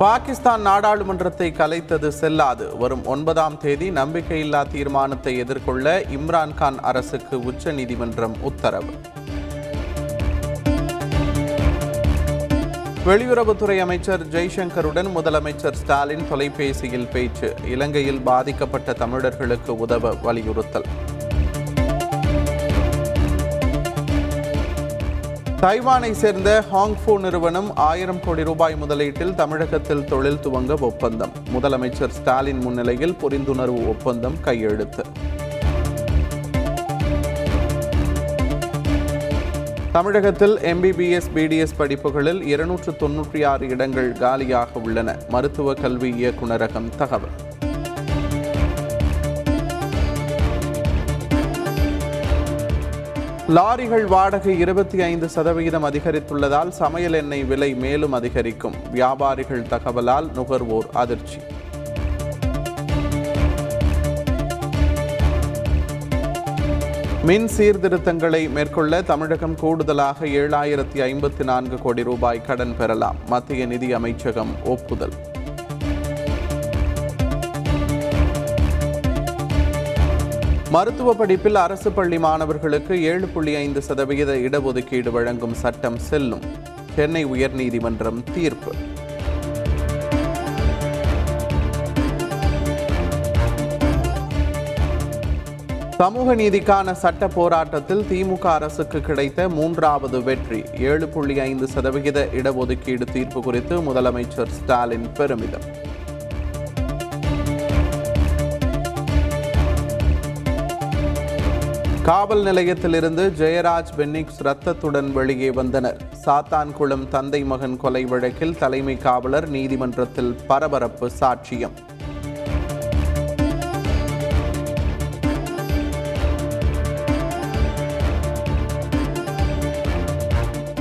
பாகிஸ்தான் நாடாளுமன்றத்தை கலைத்தது செல்லாது. வரும் ஒன்பதாம் தேதி நம்பிக்கையில்லா தீர்மானத்தை எதிர்கொள்ள இம்ரான்கான் அரசுக்கு உச்சநீதிமன்றம் உத்தரவு. வெளியுறவுத்துறை அமைச்சர் ஜெய்சங்கருடன் முதலமைச்சர் ஸ்டாலின் தொலைபேசியில் பேச்சு. இலங்கையில் பாதிக்கப்பட்ட தமிழர்களுக்கு உதவ வலியுறுத்தல். தைவானை சேர்ந்த ஹாங்ஃபோ நிறுவனம் ஆயிரம் கோடி ரூபாய் முதலீட்டில் தமிழகத்தில் தொழில் துவங்க ஒப்பந்தம். முதலமைச்சர் ஸ்டாலின் முன்னிலையில் புரிந்துணர்வு ஒப்பந்தம் கையெழுத்து. தமிழகத்தில் எம்பிபிஎஸ் பிடிஎஸ் படிப்புகளில் இருநூற்று தொன்னூற்றி ஆறு இடங்கள் காலியாக உள்ளன. மருத்துவ கல்வி இயக்குநரகம் தகவல். லாரிகள் வாடகை இருபத்தி ஐந்து சதவிகிதம் அதிகரித்துள்ளதால் சமையல் எண்ணெய் விலை மேலும் அதிகரிக்கும். வியாபாரிகள் தகவலால் நுகர்வோர் அதிர்ச்சி. மின் சீர்திருத்தங்களை மேற்கொள்ள தமிழகம் கூடுதலாக ஏழாயிரத்தி ஐம்பத்தி நான்கு கோடி ரூபாய் கடன் பெறலாம். மத்திய நிதி அமைச்சகம் ஒப்புதல். மருத்துவ படிப்பில் அரசு பள்ளி மாணவர்களுக்கு ஏழு புள்ளி ஐந்து சதவிகித இடஒதுக்கீடு வழங்கும் சட்டம் செல்லும். சென்னை உயர்நீதிமன்றம் தீர்ப்பு. சமூக நீதிக்கான சட்ட போராட்டத்தில் திமுக அரசுக்கு கிடைத்த மூன்றாவது வெற்றி. ஏழு புள்ளி ஐந்து சதவிகித இடஒதுக்கீடு தீர்ப்பு குறித்து முதலமைச்சர் ஸ்டாலின் பெருமிதம். காவல் நிலையத்திலிருந்து ஜெயராஜ் பென்னிக்ஸ் ரத்தத்துடன் வெளியே வந்தனர். சாத்தான்குளம் தந்தை மகன் கொலை வழக்கில் தலைமை காவலர் நீதிமன்றத்தில் பரபரப்பு சாட்சியம்.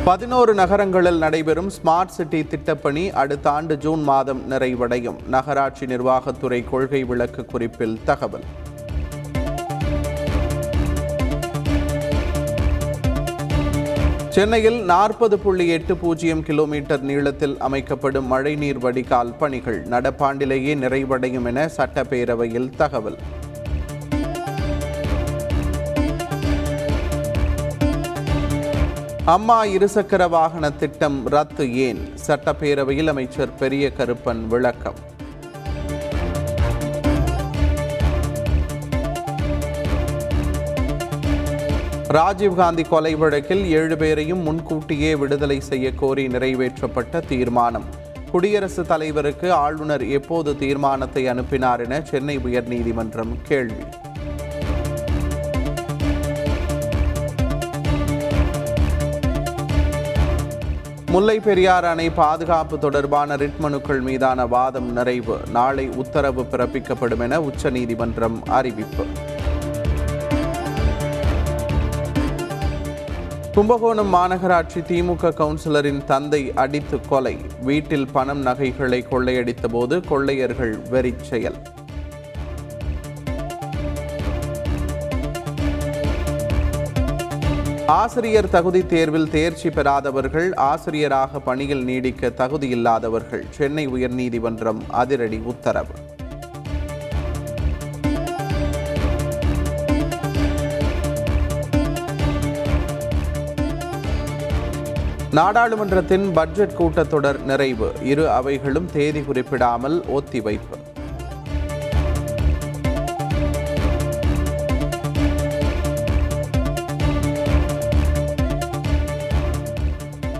பதினோரு நகரங்களில் நடைபெறும் ஸ்மார்ட் சிட்டி திட்டப்பணி அடுத்த ஆண்டு ஜூன் மாதம் நிறைவடையும். நகராட்சி நிர்வாகத்துறை கொள்கை விளக்கு குறிப்பில் தகவல். சென்னையில் நாற்பது புள்ளி எட்டு பூஜ்ஜியம் கிலோமீட்டர் நீளத்தில் அமைக்கப்படும் மழைநீர் வடிகால் பணிகள் நடப்பாண்டிலேயே நிறைவடையும் என சட்டப்பேரவையில் தகவல். அம்மா இருசக்கர வாகன திட்டம் ரத்து ஏன்? சட்டப்பேரவையில் அமைச்சர் பெரிய கருப்பன் விளக்கம். ராஜீவ்காந்தி கொலை வழக்கில் ஏழு பேரையும் முன்கூட்டியே விடுதலை செய்ய கோரி நிறைவேற்றப்பட்ட தீர்மானம். குடியரசுத் தலைவருக்கு ஆளுநர் எப்போது தீர்மானத்தை அனுப்பினார் என சென்னை உயர்நீதிமன்றம் கேள்வி. முல்லை பெரியார் அணை பாதுகாப்பு தொடர்பான ரிட் மனுக்கள் மீதான வாதம் நிறைவு. நாளை உத்தரவு பிறப்பிக்கப்படும் என உச்சநீதிமன்றம் அறிவிப்பு. கும்பகோணம் மாநகராட்சி திமுக கவுன்சிலரின் தந்தை அடித்து கொலை. வீட்டில் பணம் நகைகளை கொள்ளையடித்த போது கொள்ளையர்கள் வெறி செயல். ஆசிரியர் தகுதி தேர்வில் தேர்ச்சி பெறாதவர்கள் ஆசிரியராக பணியில் நீடிக்க தகுதியில்லாதவர்கள் சென்னை உயர்நீதிமன்றம் அதிரடி உத்தரவு. நாடாளுமன்றத்தின் பட்ஜெட் கூட்டத்தொடர் நிறைவு. இரு அவைகளும் தேதி குறிப்பிடாமல் ஒத்திவைப்பு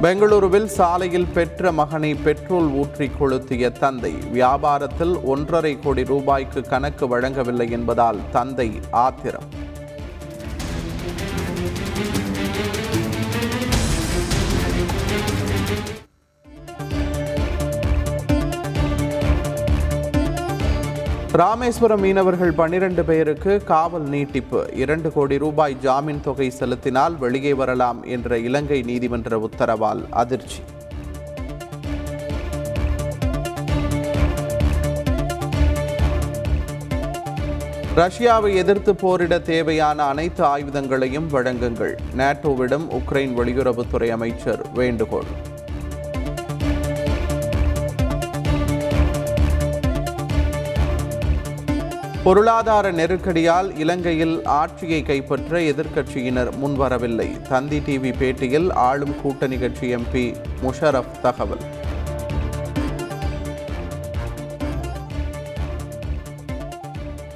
பெங்களூருவில் சாலையில் பெற்ற மகனை பெட்ரோல் ஊற்றி கொளுத்திய தந்தை வியாபாரத்தில் ஒன்றரை கோடி ரூபாய்க்கு கணக்கு வழங்கவில்லை என்பதால் தந்தை ஆத்திரம். ராமேஸ்வரம் மீனவர்கள் பன்னிரண்டு பேருக்கு காவல் நீட்டிப்பு. இரண்டு கோடி ரூபாய் ஜாமீன் தொகை செலுத்தினால் வெளியே வரலாம் என்ற இலங்கை நீதிமன்ற உத்தரவால் அதிர்ச்சி. ரஷ்யாவை எதிர்த்து போரிட தேவையான அனைத்து ஆயுதங்களையும் வழங்குங்கள். நேட்டோவிடம் உக்ரைன் வெளியுறவுத்துறை அமைச்சர் வேண்டுகோள். பொருளாதார நெருக்கடியால் இலங்கையில் ஆட்சியை கைப்பற்ற எதிர்க்கட்சியினர் முன்வரவில்லை. தந்தி டிவி பேட்டியில் ஆளும் கூட்டணி கட்சி எம்பி முஷரப் தகவல்.